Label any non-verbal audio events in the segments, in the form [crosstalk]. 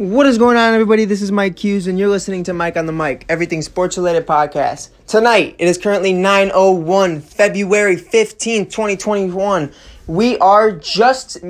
What is going on, everybody? This is Mike Hughes, and you're listening to Mike on the Mic, everything sports related podcast. Tonight, it is currently 9.01, February 15th, 2021. We are just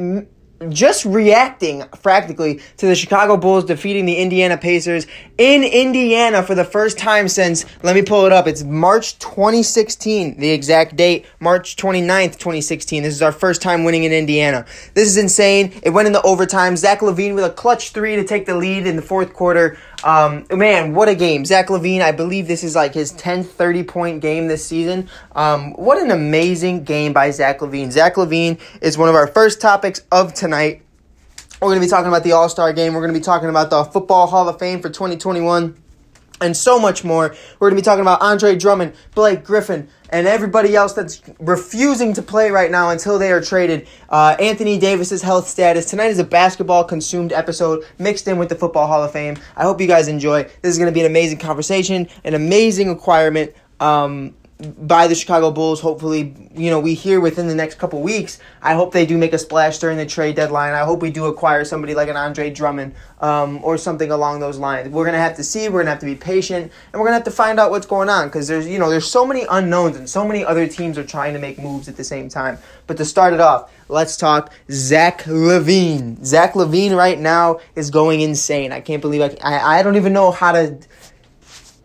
just reacting practically to the Chicago Bulls defeating the Indiana Pacers in Indiana for the first time since, let me pull it up, it's March 2016, the exact date, March 29th, 2016. This is our first time winning in Indiana. This is insane. It went into overtime. Zach LaVine with a clutch three to take the lead in the fourth quarter. Um, man, what a game. Zach LaVine, I believe this is like his 10th 30 point game this season. Um, what an amazing game by Zach LaVine. Zach LaVine is one of our first topics of tonight. We're going to be talking about the All Star game. We're going to be talking about the Football Hall of Fame for 2021 and so much more. We're going to be talking about Andre Drummond, Blake Griffin, and everybody else that's refusing to play right now until they are traded. Uh, Anthony Davis's health status. Tonight is a basketball consumed episode mixed in with the Football Hall of Fame. I hope you guys enjoy. This is going to be an amazing conversation, an amazing acquirement. Um, by the Chicago Bulls. Hopefully, you know, we hear within the next couple weeks. I hope they do make a splash during the trade deadline. I hope we do acquire somebody like an Andre Drummond um, or something along those lines. We're gonna have to see. We're gonna have to be patient, and we're gonna have to find out what's going on because there's you know there's so many unknowns and so many other teams are trying to make moves at the same time. But to start it off, let's talk Zach LaVine. Zach LaVine right now is going insane. I can't believe I I, I don't even know how to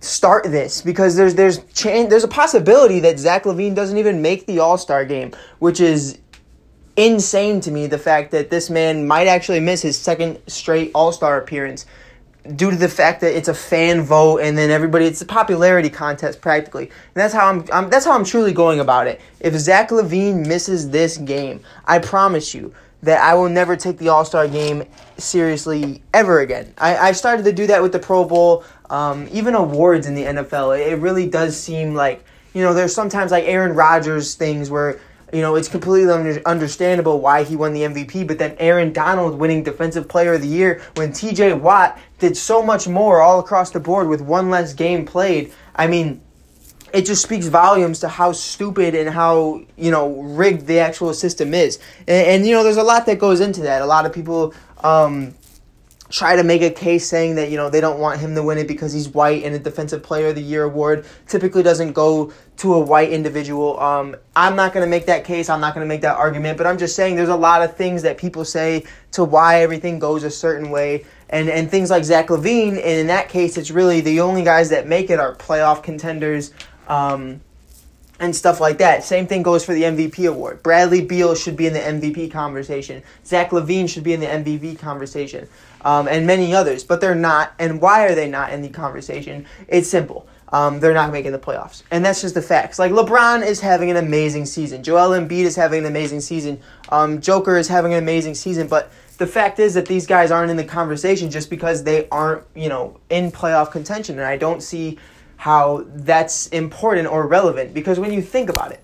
start this because there's there's change there's a possibility that Zach LaVine doesn't even make the All Star game, which is insane to me. The fact that this man might actually miss his second straight All Star appearance due to the fact that it's a fan vote and then everybody it's a popularity contest practically. And that's how I'm, I'm that's how I'm truly going about it. If Zach LaVine misses this game, I promise you that I will never take the All Star game seriously ever again. I, I started to do that with the Pro Bowl, um, even awards in the NFL. It, really does seem like, you know, there's sometimes like Aaron Rodgers things where, you know, it's completely under, understandable why he won the MVP, but then Aaron Donald winning Defensive Player of the Year when TJ Watt did so much more all across the board with one less game played. I mean, it just speaks volumes to how stupid and how you know rigged the actual system is and, and you know there's a lot that goes into that a lot of people um, try to make a case saying that you know they don't want him to win it because he's white and a defensive player of the year award typically doesn't go to a white individual. Um, i'm not going to make that case. I'm not going to make that argument. But i'm just saying there's a lot of things that people say to why everything goes a certain way. And and things like zach lavine and in that case it's really the only guys that make it are playoff contenders. Um, and stuff like that. Same thing goes for the MVP award. Bradley Beal should be in the MVP conversation. Zach LaVine should be in the MVP conversation, um, and many others. But they're not. And why are they not in the conversation? It's simple. Um, they're not making the playoffs, and that's just the facts. Like LeBron is having an amazing season. Joel Embiid is having an amazing season. Um, Joker is having an amazing season, but the fact is that these guys aren't in the conversation just because they aren't, you know, in playoff contention. And I don't see how that's important or relevant because when you think about it,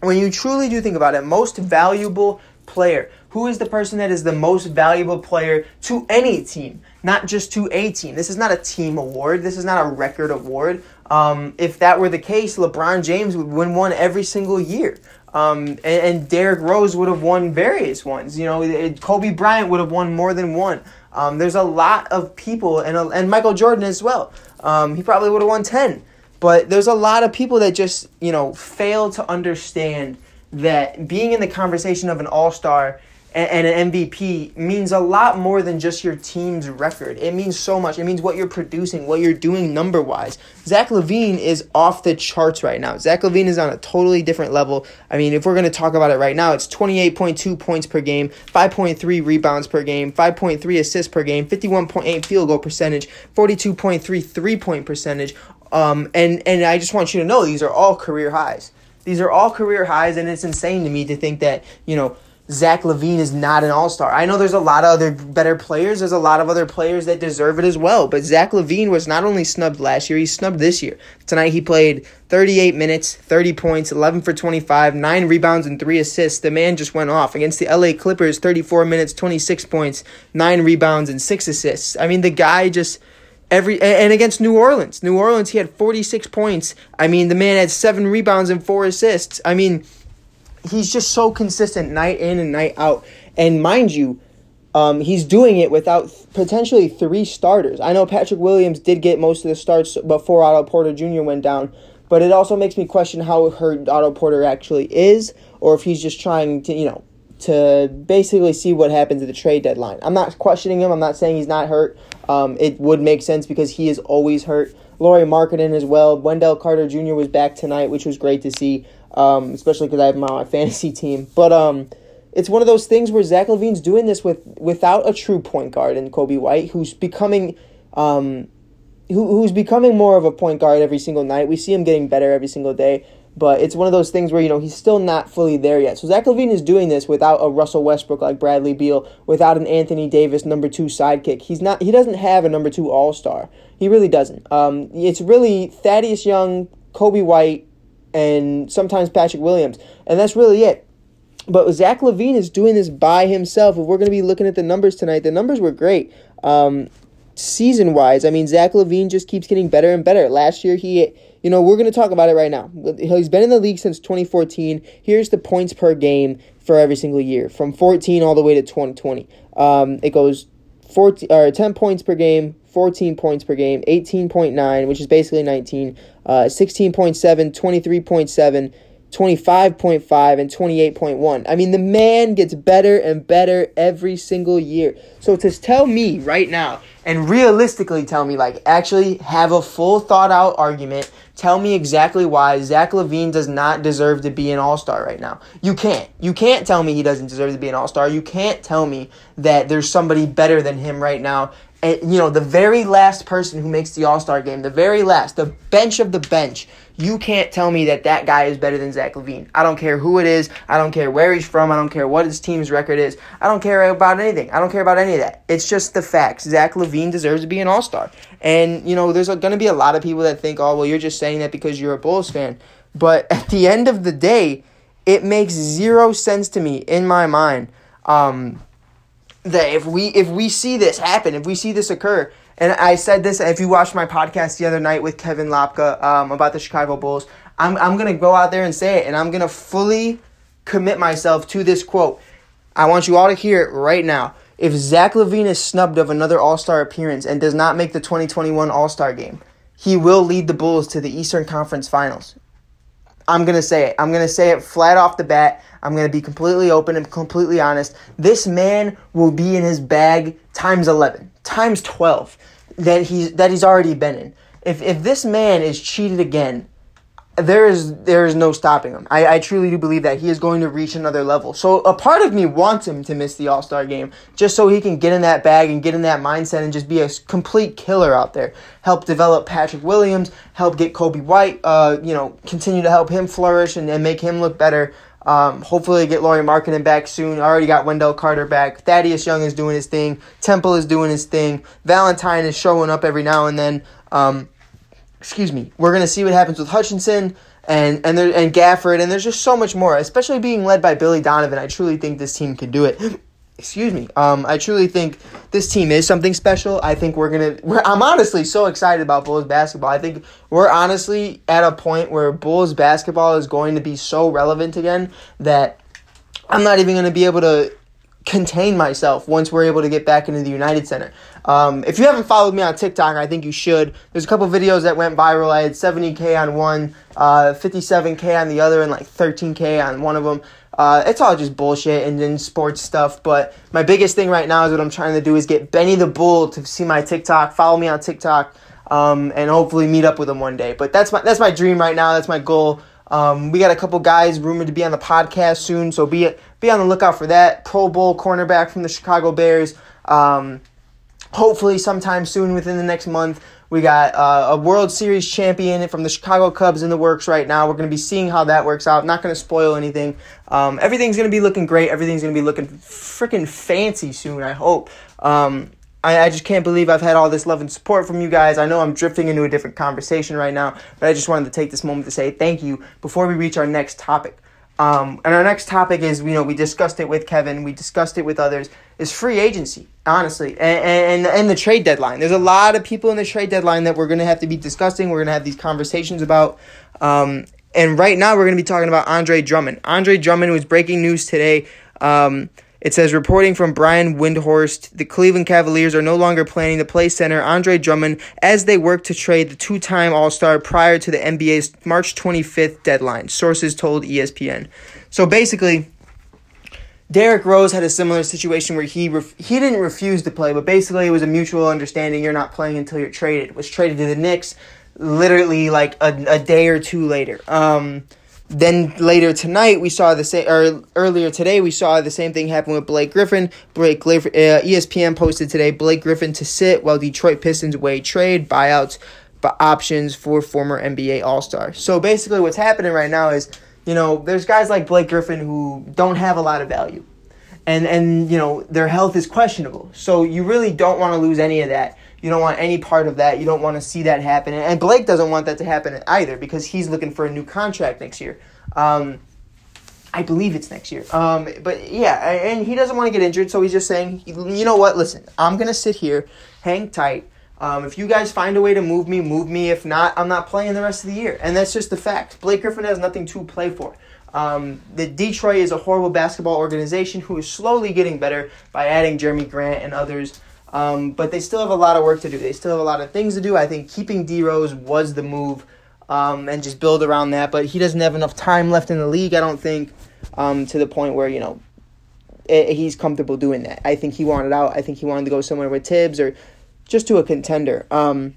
when you truly do think about it, most valuable player, who is the person that is the most valuable player to any team, not just to a team? This is not a team award. This is not a record award. Um, if that were the case, LeBron James would win one every single year. Um, and, and Derrick Rose would have won various ones. You know, Kobe Bryant would have won more than one. Um, there's a lot of people, and, and Michael Jordan as well, um, he probably would have won 10. But there's a lot of people that just, you know, fail to understand that being in the conversation of an all star and, an MVP means a lot more than just your team's record. It means so much. It means what you're producing, what you're doing number wise. Zach LaVine is off the charts right now. Zach LaVine is on a totally different level. I mean, if we're going to talk about it right now, it's 28.2 points per game, 5.3 rebounds per game, 5.3 assists per game, 51.8 field goal percentage, 42.3 three point percentage. Um, and, and I just want you to know these are all career highs. These are all career highs, and it's insane to me to think that, you know, Zach LaVine is not an all star. I know there's a lot of other better players. There's a lot of other players that deserve it as well. But Zach LaVine was not only snubbed last year, he's snubbed this year. Tonight he played 38 minutes, 30 points, 11 for 25, 9 rebounds, and 3 assists. The man just went off. Against the LA Clippers, 34 minutes, 26 points, 9 rebounds, and 6 assists. I mean, the guy just every and against New Orleans. New Orleans he had 46 points. I mean, the man had 7 rebounds and 4 assists. I mean, he's just so consistent night in and night out. And mind you, um, he's doing it without potentially three starters. I know Patrick Williams did get most of the starts before Otto Porter Jr. went down, but it also makes me question how hurt Otto Porter actually is, or if he's just trying to, you know, to basically see what happens at the trade deadline. I'm not questioning him. I'm not saying he's not hurt. Um, it would make sense because he is always hurt. Lauri Markkanen as well. Wendell Carter Jr. was back tonight, which was great to see, um, especially because I have him on my [laughs] fantasy team. But um, it's one of those things where Zach LaVine's doing this with without a true point guard in Coby White, who's becoming um, who, who's becoming more of a point guard every single night. We see him getting better every single day, but it's one of those things where you know he's still not fully there yet. So Zach LaVine is doing this without a Russell Westbrook like Bradley Beal, without an Anthony Davis number two sidekick. He's not. He doesn't have a number two All Star. He really doesn't. Um, it's really Thaddeus Young, Coby White, and sometimes Patrick Williams, and that's really it. But Zach LaVine is doing this by himself. If we're going to be looking at the numbers tonight, the numbers were great. Um, season wise, I mean, Zach LaVine just keeps getting better and better. Last year, he, you know, we're going to talk about it right now. He's been in the league since 2014. Here's the points per game for every single year from 14 all the way to 2020. Um, it goes 14 or 10 points per game, 14 points per game, 18.9, which is basically 19, uh, 16.7, 23.7. 25.5 and 28.1. I mean, the man gets better and better every single year. So to tell me right now and realistically tell me, like, actually have a full thought out argument, tell me exactly why Zach LaVine does not deserve to be an all star right now. You can't. You can't tell me he doesn't deserve to be an all star. You can't tell me that there's somebody better than him right now you know, the very last person who makes the All Star game, the very last, the bench of the bench, you can't tell me that that guy is better than Zach LaVine. I don't care who it is. I don't care where he's from. I don't care what his team's record is. I don't care about anything. I don't care about any of that. It's just the facts. Zach LaVine deserves to be an All Star. And, you know, there's going to be a lot of people that think, oh, well, you're just saying that because you're a Bulls fan. But at the end of the day, it makes zero sense to me in my mind. Um, that if we if we see this happen, if we see this occur, and I said this if you watched my podcast the other night with Kevin Lopka um, about the Chicago Bulls, I'm I'm gonna go out there and say it, and I'm gonna fully commit myself to this quote. I want you all to hear it right now. If Zach LaVine is snubbed of another All Star appearance and does not make the 2021 All Star game, he will lead the Bulls to the Eastern Conference Finals. I'm going to say it. I'm going to say it flat off the bat. I'm going to be completely open and completely honest. This man will be in his bag times 11, times 12 that he's that he's already been in. If if this man is cheated again, there is there is no stopping him. I, I truly do believe that he is going to reach another level. So a part of me wants him to miss the All Star game just so he can get in that bag and get in that mindset and just be a complete killer out there. Help develop Patrick Williams, help get Coby White, uh, you know, continue to help him flourish and, and make him look better. Um, hopefully get Lauri Markkanen back soon. I already got Wendell Carter back. Thaddeus Young is doing his thing. Temple is doing his thing. Valentine is showing up every now and then. Um, excuse me, we're gonna see what happens with Hutchison and and there, and Gafford, and there's just so much more. Especially being led by Billy Donovan, I truly think this team can do it. [clears throat] excuse me. Um, I truly think this team is something special. I think we're gonna. We're, I'm honestly so excited about Bulls basketball. I think we're honestly at a point where Bulls basketball is going to be so relevant again that I'm not even gonna be able to contain myself once we're able to get back into the United Center. Um, if you haven't followed me on TikTok, I think you should. There's a couple videos that went viral. I had 70k on one, uh, 57k on the other, and like 13k on one of them. Uh, it's all just bullshit and then sports stuff. But my biggest thing right now is what I'm trying to do is get Benny the Bull to see my TikTok, follow me on TikTok, um, and hopefully meet up with him one day. But that's my that's my dream right now. That's my goal. Um, we got a couple guys rumored to be on the podcast soon, so be be on the lookout for that. Pro Bowl cornerback from the Chicago Bears. Um, hopefully, sometime soon within the next month. We got uh, a World Series champion from the Chicago Cubs in the works right now. We're going to be seeing how that works out. Not going to spoil anything. Um, everything's going to be looking great. Everything's going to be looking freaking fancy soon, I hope. Um, I, I just can't believe I've had all this love and support from you guys. I know I'm drifting into a different conversation right now, but I just wanted to take this moment to say thank you before we reach our next topic. Um, and our next topic is, you know, we discussed it with Kevin, we discussed it with others, is free agency, honestly, and, and, and the trade deadline. There's a lot of people in the trade deadline that we're going to have to be discussing, we're going to have these conversations about. Um, and right now, we're going to be talking about Andre Drummond. Andre Drummond was breaking news today. Um, It says reporting from Brian Windhorst, the Cleveland Cavaliers are no longer planning to play center Andre Drummond as they work to trade the two-time All-Star prior to the NBA's March 25th deadline. Sources told ESPN. So basically, Derrick Rose had a similar situation where he ref- he didn't refuse to play, but basically it was a mutual understanding. You're not playing until you're traded. Was traded to the Knicks, literally like a, a day or two later. Um, then later tonight we saw the same, or earlier today we saw the same thing happen with Blake Griffin. Blake Griffin, uh, ESPN posted today Blake Griffin to sit while Detroit Pistons weigh trade buyouts, but options for former NBA All Star. So basically, what's happening right now is you know, there's guys like Blake Griffin who don't have a lot of value. And and you know, their health is questionable. So you really don't want to lose any of that. You don't want any part of that. You don't want to see that happen. And Blake doesn't want that to happen either because he's looking for a new contract next year. Um, I believe it's next year. Um, but yeah, and he doesn't want to get injured, so he's just saying, you know what? Listen, I'm gonna sit here, hang tight. Um, if you guys find a way to move me, move me. If not, I'm not playing the rest of the year. And that's just the fact. Blake Griffin has nothing to play for. Um, the Detroit is a horrible basketball organization who is slowly getting better by adding Jerami Grant and others. Um, but they still have a lot of work to do. They still have a lot of things to do. I think keeping D Rose was the move um, and just build around that. But he doesn't have enough time left in the league, I don't think, um, to the point where, you know, it, he's comfortable doing that. I think he wanted out. I think he wanted to go somewhere with Thibs or just to a contender. Um,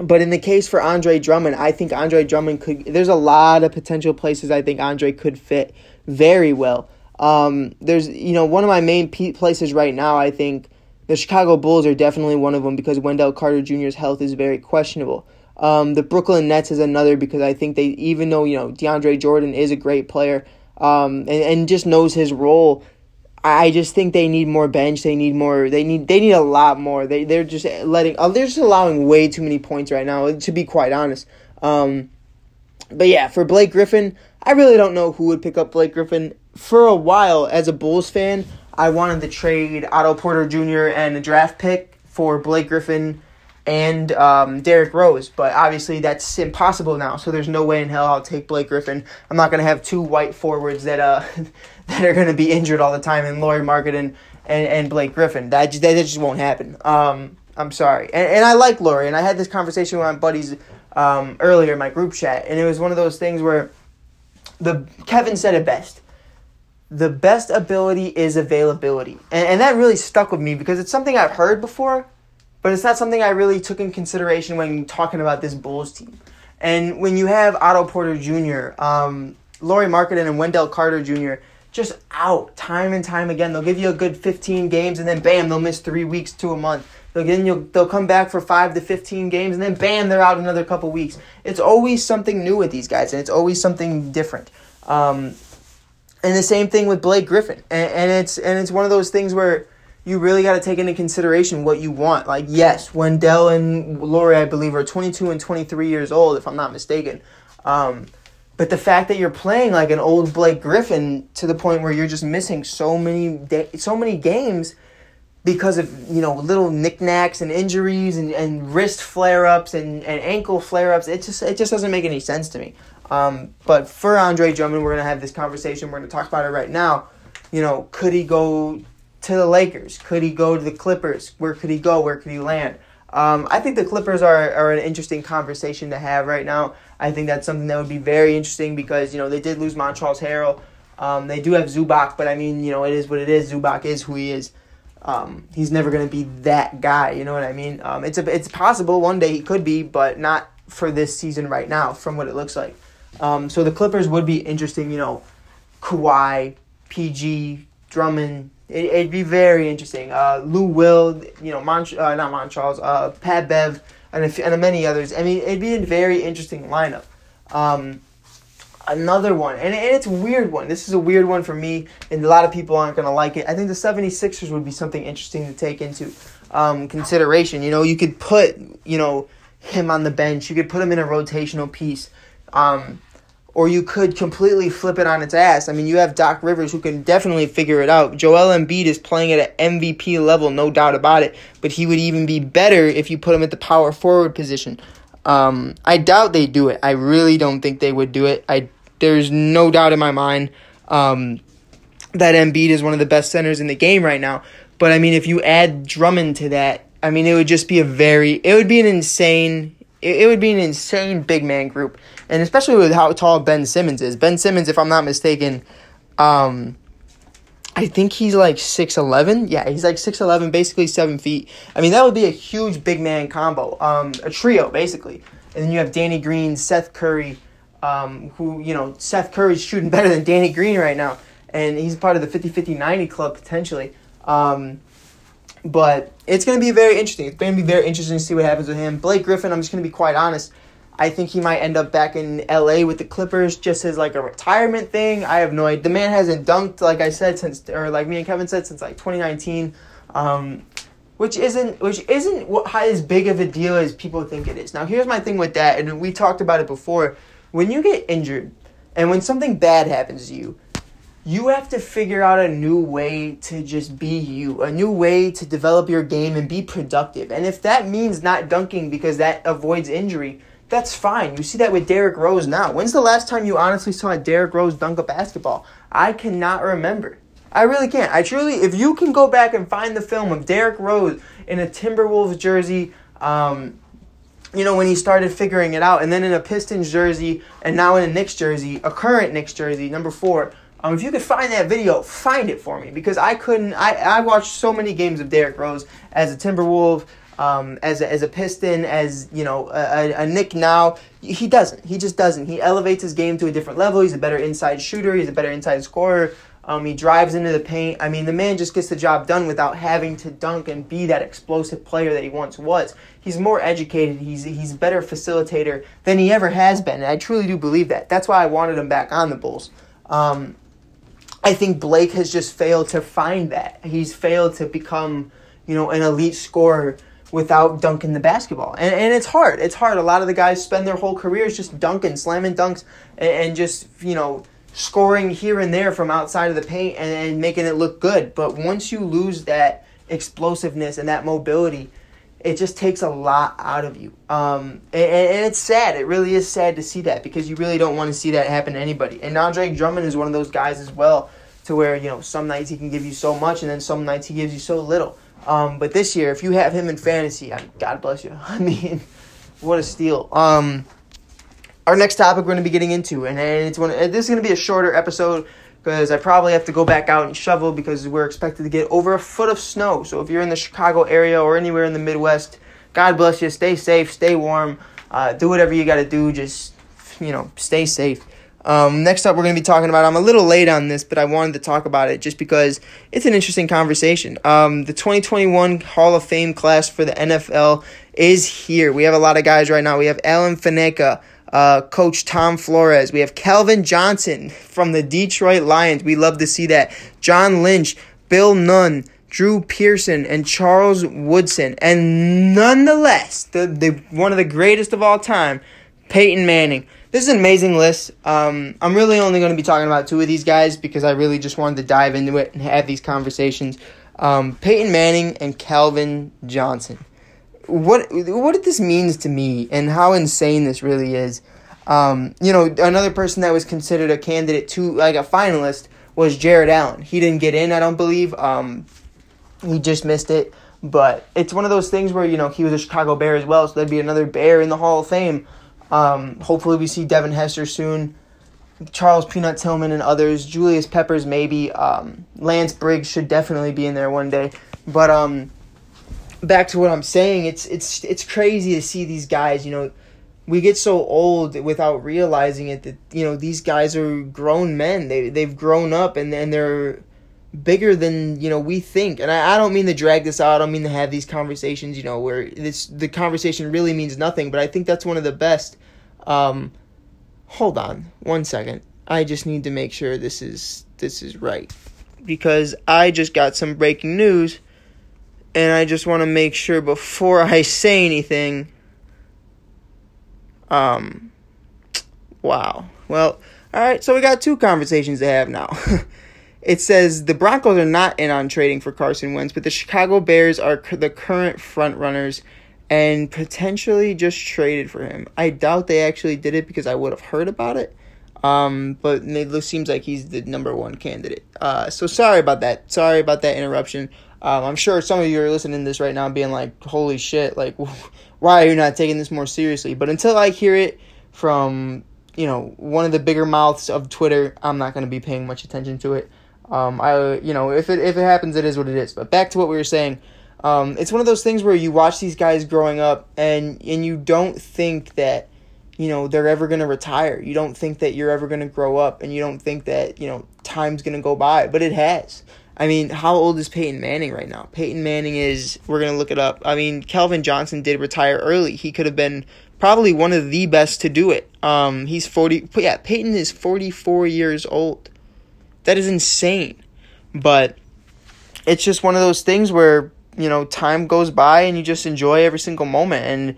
but in the case for Andre Drummond, I think Andre Drummond could. There's a lot of potential places I think Andre could fit very well. Um, there's, you know, one of my main places right now. I think the Chicago Bulls are definitely one of them because Wendell Carter Jr.'s health is very questionable. Um, the Brooklyn Nets is another because I think they, even though you know DeAndre Jordan is a great player, um, and, and just knows his role, I just think they need more bench. They need more. They need. They need a lot more. They they're just letting. Uh, they're just allowing way too many points right now. To be quite honest. Um, but yeah, for Blake Griffin, I really don't know who would pick up Blake Griffin. For a while, as a Bulls fan, I wanted to trade Otto Porter Jr. and a draft pick for Blake Griffin and um, Derrick Rose, but obviously that's impossible now. So there's no way in hell I'll take Blake Griffin. I'm not gonna have two white forwards that uh [laughs] that are gonna be injured all the time, and Lauri Markkanen and, and, and Blake Griffin. That just, that just won't happen. Um, I'm sorry, and, and I like Lauri, and I had this conversation with my buddies um, earlier in my group chat, and it was one of those things where the Kevin said it best. The best ability is availability, and, and that really stuck with me because it's something I've heard before but it's not something I really took in consideration when talking about this Bulls team. And when you have Otto Porter Jr., um, Lauri Markkanen, and Wendell Carter Jr. just out time and time again, they'll give you a good 15 games, and then bam, they'll miss three weeks to a month. They'll, then you'll, they'll come back for five to 15 games, and then bam, they're out another couple weeks. It's always something new with these guys, and it's always something different. Um, and the same thing with Blake Griffin. And, and it's and it's one of those things where you really got to take into consideration what you want. Like, yes, Wendell and Lauri, I believe, are 22 and 23 years old, if I'm not mistaken. Um, but the fact that you're playing like an old Blake Griffin to the point where you're just missing so many so many games because of you know little knickknacks and injuries and, and wrist flare ups and, and ankle flare ups, it just it just doesn't make any sense to me. Um, but for Andre Drummond, we're gonna have this conversation. We're gonna talk about it right now. You know, could he go to the Lakers? Could he go to the Clippers? Where could he go? Where could he land? Um, I think the Clippers are, are an interesting conversation to have right now. I think that's something that would be very interesting because, you know, they did lose Montrezl Harrell. Um, they do have Zubac, but I mean, you know, it is what it is. Zubac is who he is. Um, he's never going to be that guy, you know what I mean? Um, it's, a, it's possible one day he could be, but not for this season right now, from what it looks like. Um, so the Clippers would be interesting, you know, Kawhi, PG, Drummond, it, would be very interesting. Uh, Lou Will, you know, Mont- uh, not Montrezl, uh, Pat Bev, and, and many others. I mean, it'd be a very interesting lineup. Um, another one, and, and it's a weird one. This is a weird one for me, and a lot of people aren't going to like it. I think the 76ers would be something interesting to take into um, consideration. You know, you could put, you know, him on the bench. You could put him in a rotational piece. Um, or you could completely flip it on its ass. I mean, you have Doc Rivers who can definitely figure it out. Joel Embiid is playing at an MVP level, no doubt about it, but he would even be better if you put him at the power forward position. Um, I doubt they do it. I really don't think they would do it. I there's no doubt in my mind. Um, that Embiid is one of the best centers in the game right now. But I mean, if you add Drummond to that, I mean, it would just be a very, it would be an insane, it, it would be an insane big man group, and especially with how tall Ben Simmons is. Ben Simmons, if I'm not mistaken, um, I think he's like six eleven. Yeah, he's like six eleven, basically seven feet. I mean, that would be a huge big man combo, um, a trio basically. And then you have Danny Green, Seth Curry, um, who you know Seth Curry's shooting [laughs] better than Danny Green right now, and he's part of the 50-50-90 club potentially. Um, but it's going to be very interesting. It's going to be very interesting to see what happens with him. Blake Griffin, I'm just going to be quite honest. I think he might end up back in LA with the Clippers just as like a retirement thing. I have no idea. The man hasn't dunked like I said since or like me and Kevin said since like 2019. Um, which isn't which isn't as big of a deal as people think it is. Now here's my thing with that and we talked about it before. When you get injured and when something bad happens to you, you have to figure out a new way to just be you, a new way to develop your game and be productive. And if that means not dunking because that avoids injury, that's fine. You see that with Derrick Rose now. When's the last time you honestly saw Derrick Rose dunk a basketball? I cannot remember. I really can't. I truly, if you can go back and find the film of Derrick Rose in a Timberwolves jersey, um, you know, when he started figuring it out, and then in a Pistons jersey, and now in a Knicks jersey, a current Knicks jersey, number four, um, if you could find that video, find it for me because I couldn't. I, I watched so many games of Derrick Rose as a Timberwolf, um, as a, as a Piston, as you know, a, a, Knick now. He doesn't. He just doesn't. He elevates his game to a different level. He's a better inside shooter. He's a better inside scorer. Um, he drives into the paint. I mean, the man just gets the job done without having to dunk and be that explosive player that he once was. He's more educated. He's he's a better facilitator than he ever has been. And I truly do believe that. That's why I wanted him back on the Bulls. Um, I think Blake has just failed to find that. He's failed to become, you know, an elite scorer without dunking the basketball. And, and it's hard. It's hard. A lot of the guys spend their whole careers just dunking, slamming dunks, and, and just, you know, scoring here and there from outside of the paint and, and making it look good. But once you lose that explosiveness and that mobility, it just takes a lot out of you. Um, and, and, it's sad. It really is sad to see that because you really don't want to see that happen to anybody. And Andre Drummond is one of those guys as well, to where you know some nights he can give you so much, and then some nights he gives you so little. Um, but this year, if you have him in fantasy, I, God bless you. [laughs] I mean, what a steal. Um, our next topic we're going to be getting into, and, and it's one. This is going to be a shorter episode because I probably have to go back out and shovel because we're expected to get over a foot of snow. So if you're in the Chicago area or anywhere in the Midwest, God bless you. Stay safe, stay warm, uh, do whatever you got to do. Just you know, stay safe. Um, next up, we're going to be talking about. I'm a little late on this, but I wanted to talk about it just because it's an interesting conversation. Um, the 2021 Hall of Fame class for the NFL is here. We have a lot of guys right now. We have Alan Faneca, uh, Coach Tom Flores. We have Calvin Johnson from the Detroit Lions. We love to see that. John Lynch, Bill Nunn, Drew Pearson, and Charles Woodson. And nonetheless, the, the one of the greatest of all time, Peyton Manning. This is an amazing list. Um, I'm really only going to be talking about two of these guys because I really just wanted to dive into it and have these conversations. Um, Peyton Manning and Calvin Johnson what what this means to me and how insane this really is. Um, you know, another person that was considered a candidate to like a finalist was Jared Allen. He didn't get in, I don't believe. Um, he just missed it. But it's one of those things where you know he was a Chicago Bear as well, so there'd be another Bear in the Hall of Fame. Um, hopefully, we see Devin Hester soon. Charles Peanut Tillman and others. Julius Peppers maybe. Um, Lance Briggs should definitely be in there one day. But um, back to what I'm saying, it's it's it's crazy to see these guys. You know, we get so old without realizing it that you know these guys are grown men. They they've grown up and and they're bigger than you know we think. And I, I don't mean to drag this out. I don't mean to have these conversations. You know, where this the conversation really means nothing. But I think that's one of the best. Um, hold on one second. I just need to make sure this is this is right because I just got some breaking news and I just want to make sure before I say anything. Um, wow. Well, all right. So we got two conversations to have now. [laughs] it says the Broncos are not in on trading for Carson Wentz, but the Chicago Bears are the current front runners and potentially just traded for him. I doubt they actually did it because I would have heard about it. Um, but it seems like he's the number one candidate. Uh, so sorry about that. Sorry about that interruption. Um, I'm sure some of you are listening to this right now, being like, "Holy shit! Like, [laughs] why are you not taking this more seriously?" But until I hear it from you know one of the bigger mouths of Twitter, I'm not going to be paying much attention to it. Um, I you know if it if it happens, it is what it is. But back to what we were saying. Um, it's one of those things where you watch these guys growing up, and and you don't think that you know they're ever going to retire. You don't think that you're ever going to grow up, and you don't think that you know time's going to go by, but it has. I mean, how old is Peyton Manning right now? Peyton Manning is, we're going to look it up. I mean, Calvin Johnson did retire early. He could have been probably one of the best to do it. Um, he's 40, yeah, Peyton is 44 years old. That is insane. But it's just one of those things where, you know, time goes by and you just enjoy every single moment. And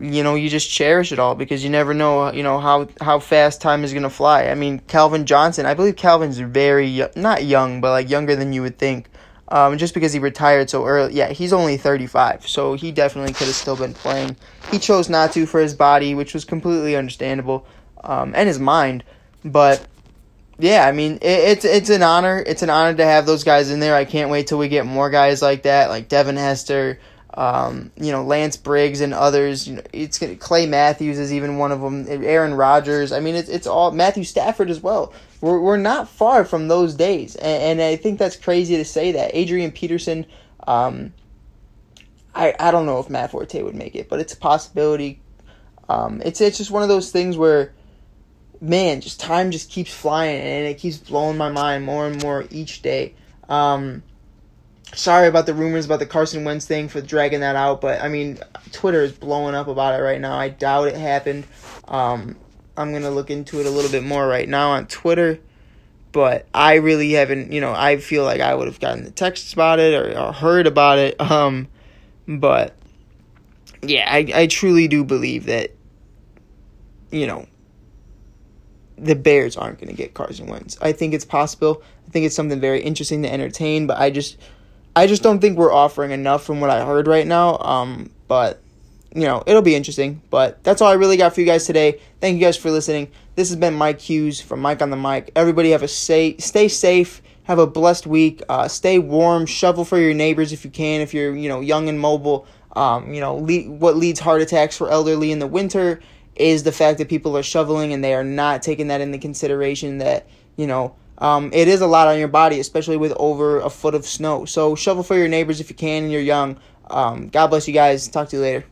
you know you just cherish it all because you never know you know how how fast time is going to fly i mean calvin johnson i believe calvin's very not young but like younger than you would think um, just because he retired so early yeah he's only 35 so he definitely could have still been playing he chose not to for his body which was completely understandable um, and his mind but yeah i mean it, it's it's an honor it's an honor to have those guys in there i can't wait till we get more guys like that like devin hester um, you know Lance Briggs and others. You know, it's Clay Matthews is even one of them. Aaron Rodgers. I mean, it's it's all Matthew Stafford as well. We're we're not far from those days, and, and I think that's crazy to say that. Adrian Peterson. Um, I I don't know if Matt Forte would make it, but it's a possibility. Um, it's it's just one of those things where, man, just time just keeps flying, and it keeps blowing my mind more and more each day. Um, sorry about the rumors about the Carson Wentz thing for dragging that out, but I mean, Twitter is blowing up about it right now. I doubt it happened. Um, I'm gonna look into it a little bit more right now on Twitter, but I really haven't. You know, I feel like I would have gotten the texts about it or, or heard about it. [laughs] Um, but yeah, I I truly do believe that. You know. The Bears aren't going to get Carson Wentz. I think it's possible. I think it's something very interesting to entertain, but I just I just don't think we're offering enough from what I heard right now. Um, but you know, it'll be interesting. But that's all I really got for you guys today. Thank you guys for listening. This has been Mike Hughes from Mike on the Mic. Everybody have a say, stay safe. Have a blessed week. Uh, stay warm. Shovel for your neighbors if you can. If you're you know young and mobile. Um, you know what leads heart attacks for elderly in the winter is the fact that people are shoveling and they are not taking that into consideration. That you know um, it is a lot on your body, especially with over a foot of snow. So shovel for your neighbors if you can and you're young. Um, God bless you guys. Talk to you later.